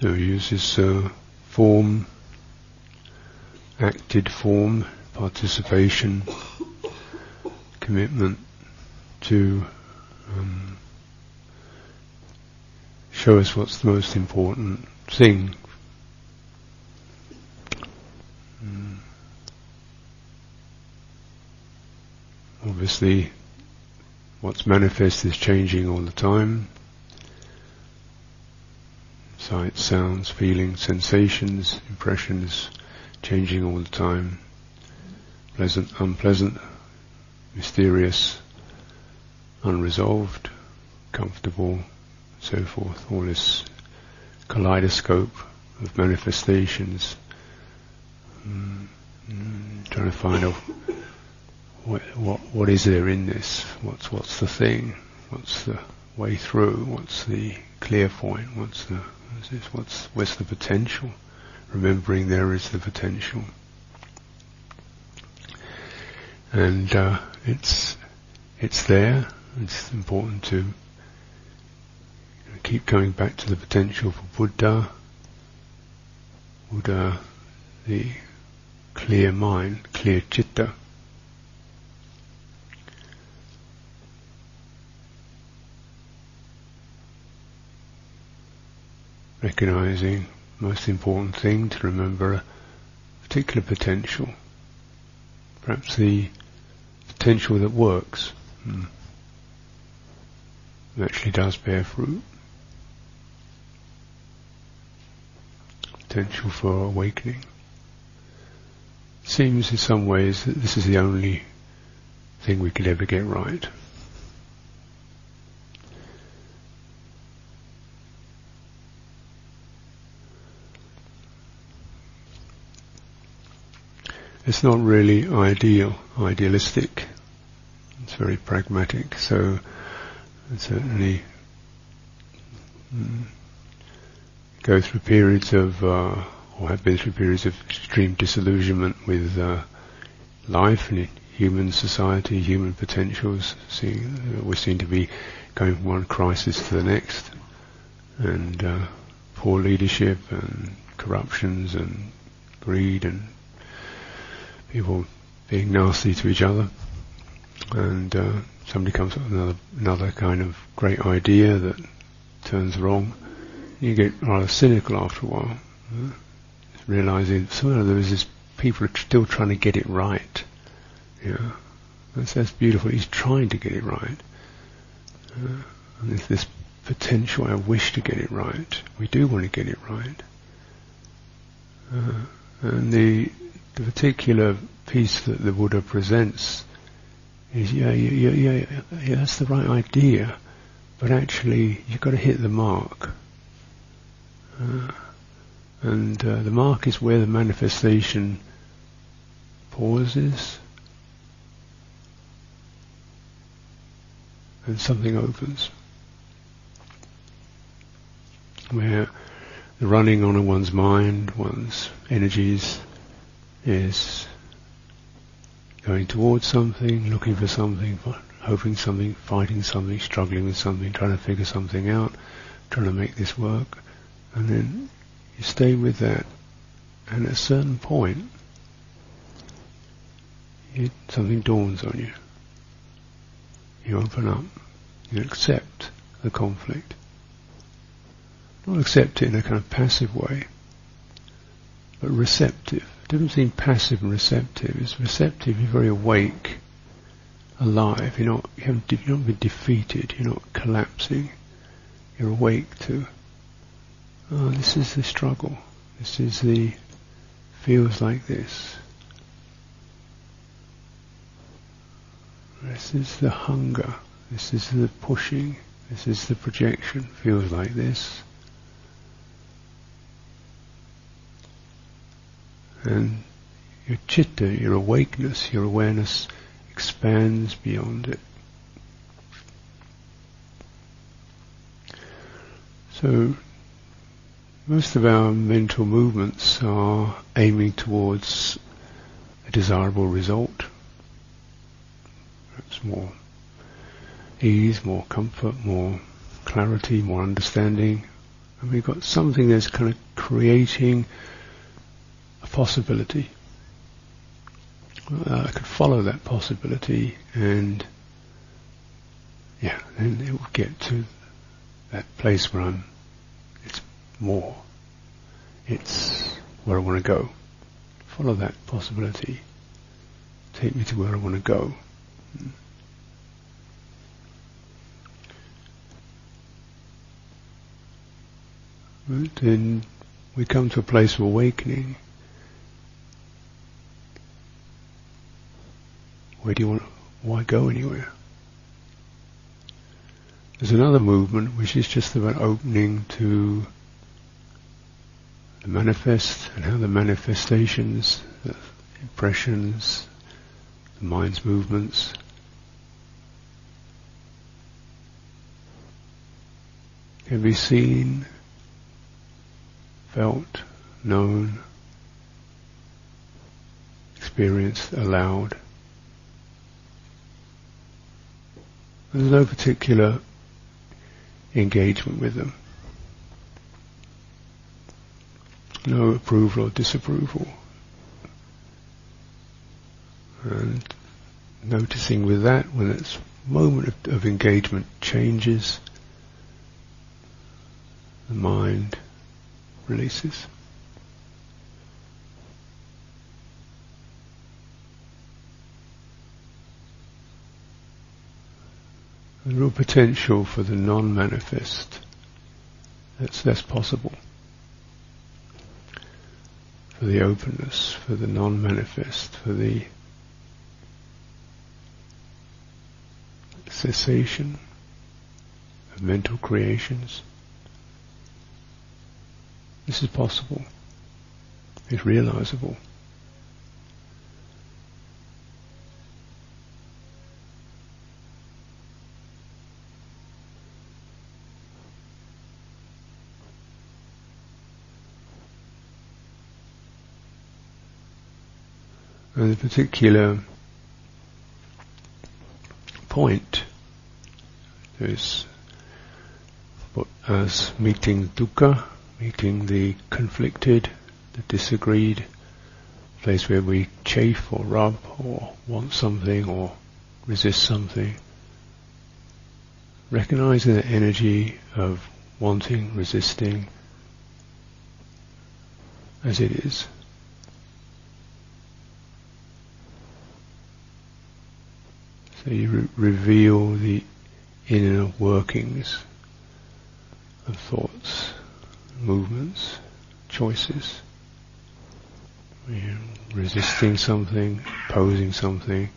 So he uses uh, form, acted form, participation, commitment to um, show us what's the most important thing. Mm. Obviously, what's manifest is changing all the time. Sights, sounds, feelings, sensations, impressions, changing all the time. Pleasant, unpleasant, mysterious, unresolved, comfortable, so forth. All this kaleidoscope of manifestations. Mm, mm, trying to find out what, what what is there in this? What's what's the thing? What's the way through? What's the clear point? What's the what's where's the potential? Remembering there is the potential, and uh, it's it's there. It's important to keep going back to the potential for Buddha. Buddha, the clear mind, clear chitta. Recognizing most important thing to remember a particular potential, perhaps the potential that works, hmm. actually does bear fruit. Potential for awakening. Seems in some ways that this is the only thing we could ever get right. It's not really ideal, idealistic. It's very pragmatic. So certainly mm, go through periods of, uh, or have been through periods of extreme disillusionment with uh, life and human society, human potentials. See, uh, we seem to be going from one crisis to the next, and uh, poor leadership and corruptions and greed and people being nasty to each other, and uh, somebody comes up with another another kind of great idea that turns wrong, you get rather cynical after a while, uh, realizing somehow there is this people are still trying to get it right. Yeah, that's, that's beautiful. He's trying to get it right, uh, and there's this potential. I wish to get it right. We do want to get it right, uh, and the the particular piece that the Buddha presents is, yeah, yeah, yeah, yeah, that's the right idea, but actually you've got to hit the mark. Uh, and uh, the mark is where the manifestation pauses and something opens. Where the running on of one's mind, one's energies, is going towards something, looking for something, hoping something, fighting something, struggling with something, trying to figure something out, trying to make this work, and then you stay with that, and at a certain point, it, something dawns on you. You open up, you accept the conflict. Not accept it in a kind of passive way, but receptive doesn't seem passive and receptive. It's receptive. You're very awake, alive. You're not. You haven't. You're not been defeated. You're not collapsing. You're awake to. Oh, this is the struggle. This is the. Feels like this. This is the hunger. This is the pushing. This is the projection. Feels like this. And your chitta, your awakeness, your awareness expands beyond it. So most of our mental movements are aiming towards a desirable result. Perhaps more ease, more comfort, more clarity, more understanding, And we've got something that's kind of creating possibility. Uh, I could follow that possibility and yeah, then it will get to that place where I'm, it's more. It's where I want to go. Follow that possibility. Take me to where I want to go. Right? Then we come to a place of awakening. Where do you want? Why go anywhere? There's another movement which is just about opening to the manifest and how the manifestations, the impressions, the mind's movements, can be seen, felt, known, experienced, allowed. There's no particular engagement with them. No approval or disapproval. And noticing with that when its moment of, of engagement changes, the mind releases. The real potential for the non-manifest. That's, that's possible. For the openness, for the non-manifest, for the cessation of mental creations. This is possible. It's realizable. Particular point is as meeting dukkha, meeting the conflicted, the disagreed, place where we chafe or rub or want something or resist something. Recognizing the energy of wanting, resisting as it is. So you re- reveal the inner workings of thoughts, movements, choices. You're resisting something, opposing something,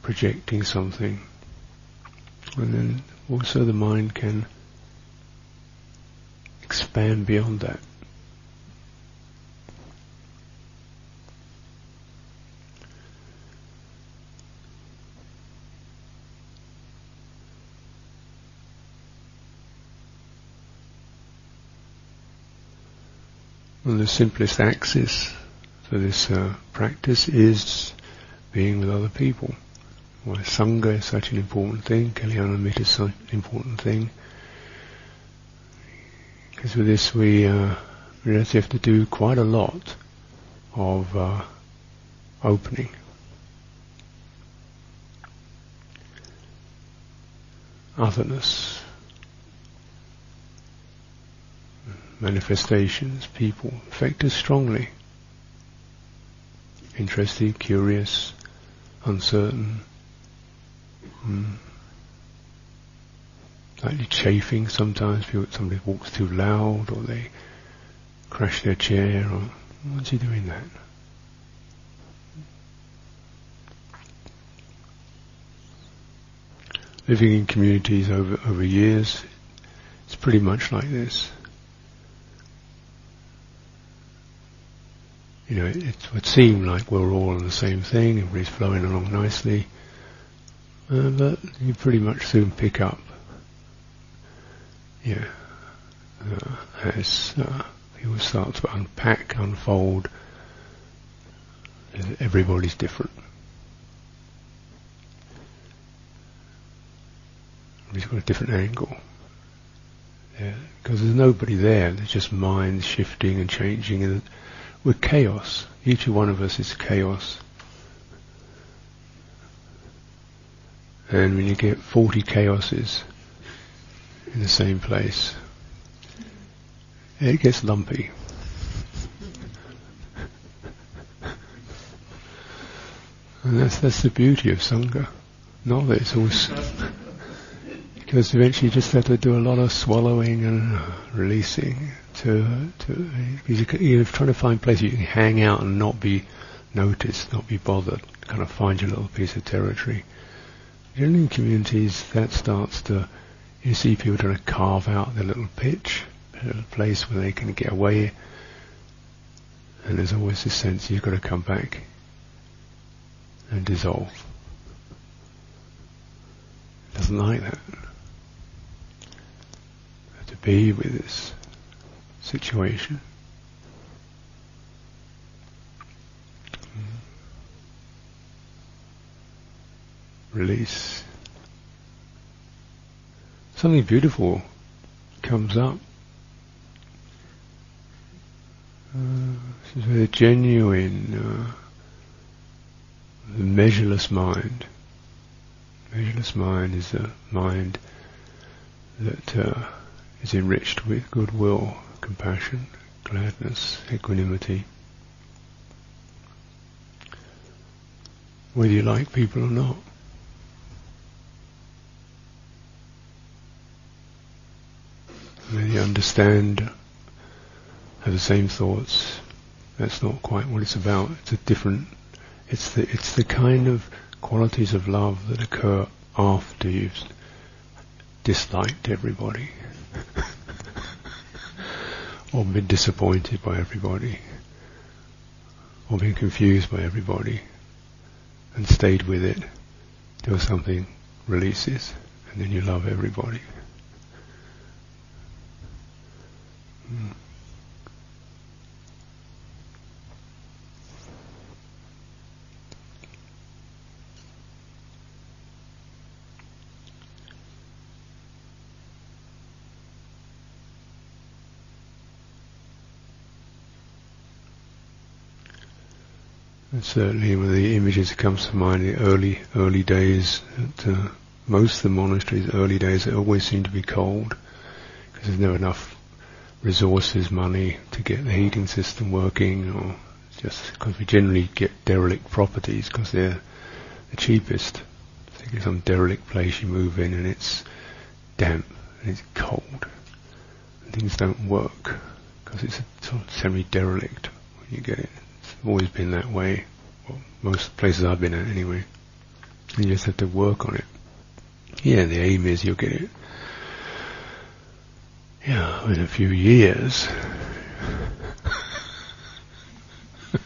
projecting something. And then also the mind can expand beyond that. Well, the simplest axis for this uh, practice is being with other people. Why Sangha is such an important thing, Kalyana Kalyanamitta is such an important thing. Because with this we, uh, actually have to do quite a lot of uh, opening. Otherness, manifestations, people affect us strongly. Interested, curious, uncertain, mm. slightly chafing sometimes. People, somebody walks too loud, or they crash their chair, or what's he doing that? Living in communities over over years, it's pretty much like this. You know, it, would seem like we're all on the same thing, everybody's flowing along nicely, uh, but you pretty much soon pick up, yeah, uh, as uh, people start to unpack, unfold, everybody's different. Everybody's got a different angle. because there's nobody there. There's just minds shifting and changing, and we're chaos. Each one of us is chaos. And when you get 40 chaoses in the same place, it gets lumpy. And that's that's the beauty of sangha. Not that it's always because eventually you just have to do a lot of swallowing and releasing to to you, are trying to find places you can hang out and not be noticed, not be bothered, kind of find your little piece of territory. Generally in communities that starts to you see people trying to carve out their little pitch, a little place where they can get away and there's always this sense you've got to come back and dissolve. Doesn't like that. Be with this situation. Release. Something beautiful comes up. Uh, this is very genuine. Uh, the measureless mind. Measureless mind is a mind that uh, is enriched with goodwill, compassion, gladness, equanimity. Whether you like people or not. Whether you understand, have the same thoughts, that's not quite what it's about. It's a different it's the it's the kind of qualities of love that occur after you've disliked everybody, or been disappointed by everybody, or been confused by everybody, and stayed with it till something releases, and then you love everybody. Mm. Certainly one of the images that comes to mind, in the early, early days, at, uh, most of the monasteries, early days, they always seem to be cold, because there's never enough resources, money to get the heating system working, or just because we generally get derelict properties because they're the cheapest. You get some derelict place you move in and it's damp and it's cold. And things don't work because it's sort of semi-derelict when you get it always been that way. Well, most places I've been at anyway. You just have to work on it. Yeah, the aim is you'll get it. Yeah, in a few years,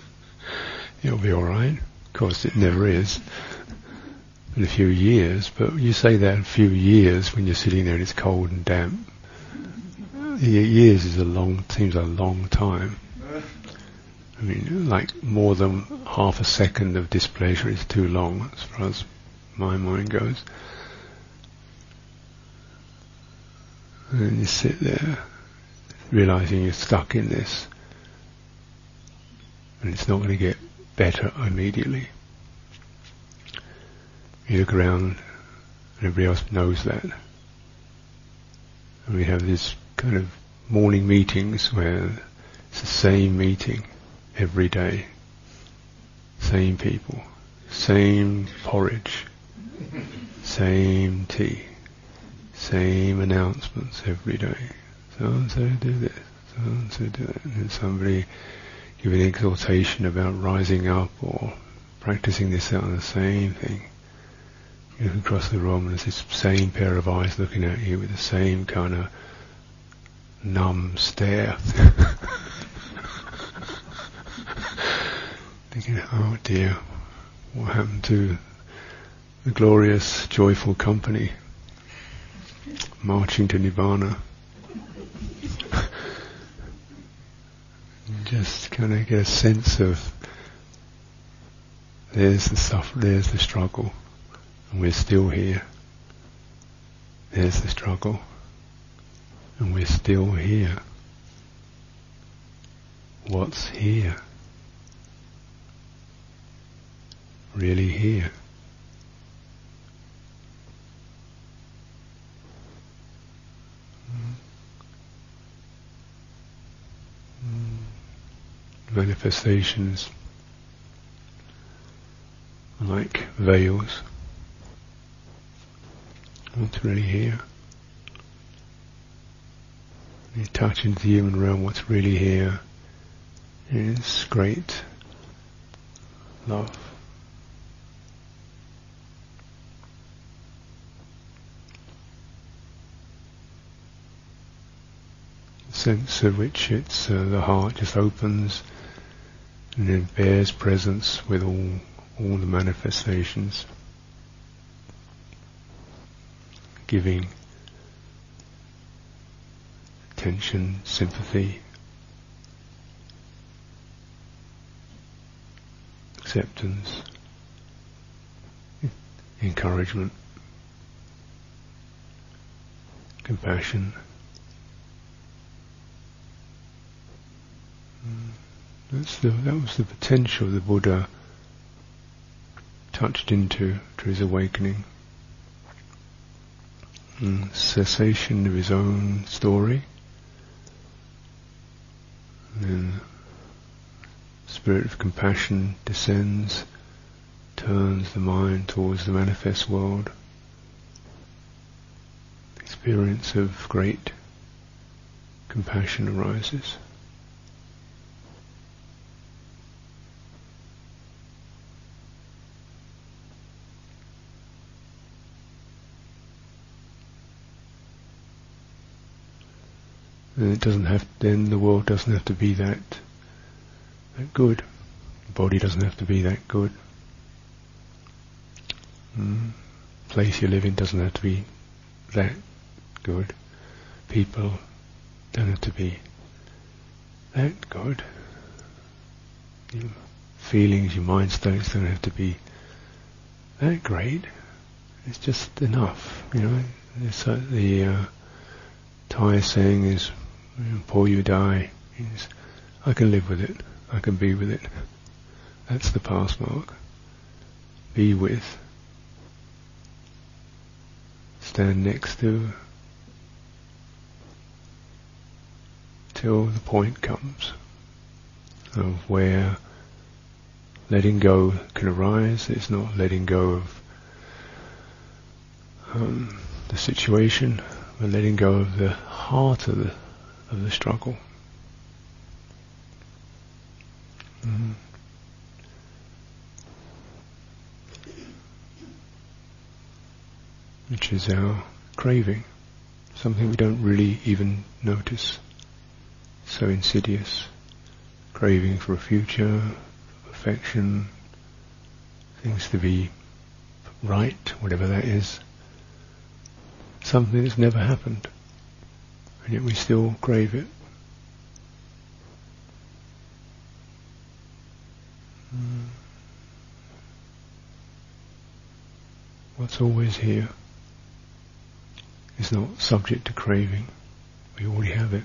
it'll be alright. Of course, it never is. In a few years, but you say that a few years when you're sitting there and it's cold and damp. Years is a long, seems a long time. I mean, like more than half a second of displeasure is too long as far as my mind goes. And you sit there realizing you're stuck in this and it's not going to get better immediately. You look around and everybody else knows that. And we have this kind of morning meetings where it's the same meeting every day. Same people, same porridge, same tea, same announcements every day. So and so do this, so and so do that. And somebody giving exhortation about rising up or practicing this out on the same thing. You look across the room and there's this same pair of eyes looking at you with the same kind of numb stare. thinking, oh dear, what happened to the glorious, joyful company marching to Nibbana? just kind of get a sense of there's the suffer, there's the struggle, and we're still here. There's the struggle. And we're still here. What's here? Really here. manifestations like veils. What's really here? You touch into the human realm, what's really here is great love. Sense of which it's uh, the heart just opens and it bears presence with all all the manifestations, giving attention, sympathy, acceptance, encouragement, compassion. That's the, that was the potential the Buddha touched into to his awakening. And mm, cessation of his own story. And spirit of compassion descends, turns the mind towards the manifest world. Experience of great compassion arises. And it doesn't have, then the world doesn't have to be that, that good. The body doesn't have to be that good. Mm. Place you live in doesn't have to be that good. People don't have to be that good. Your feelings, your mind states don't have to be that great. It's just enough, you know. It's like the uh, Thai saying is before you die, is I can live with it. I can be with it. That's the pass mark. Be with. Stand next to. Till the point comes of where letting go can arise. It's not letting go of um, the situation, but letting go of the heart of the of the struggle. Mm-hmm. Which is our craving, something we don't really even notice. So insidious. Craving for a future, affection, things to be right, whatever that is. Something that's never happened and yet we still crave it. Mm. What's always here is not subject to craving. We already have it.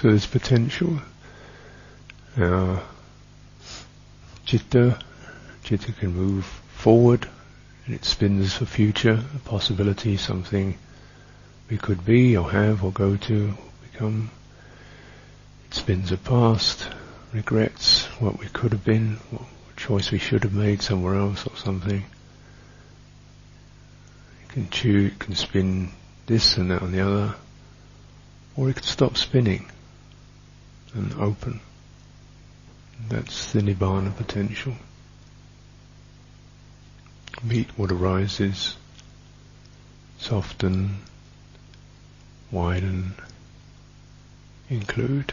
So there's potential. Our chitta can move forward and it spins for future, a possibility, something we could be or have or go to, become. It spins a past, regrets what we could have been, what choice we should have made somewhere else or something. It can chew, it can spin this and that and the other, or it can stop spinning and open. That's the nibbana potential. Meet what arises, soften, widen, include.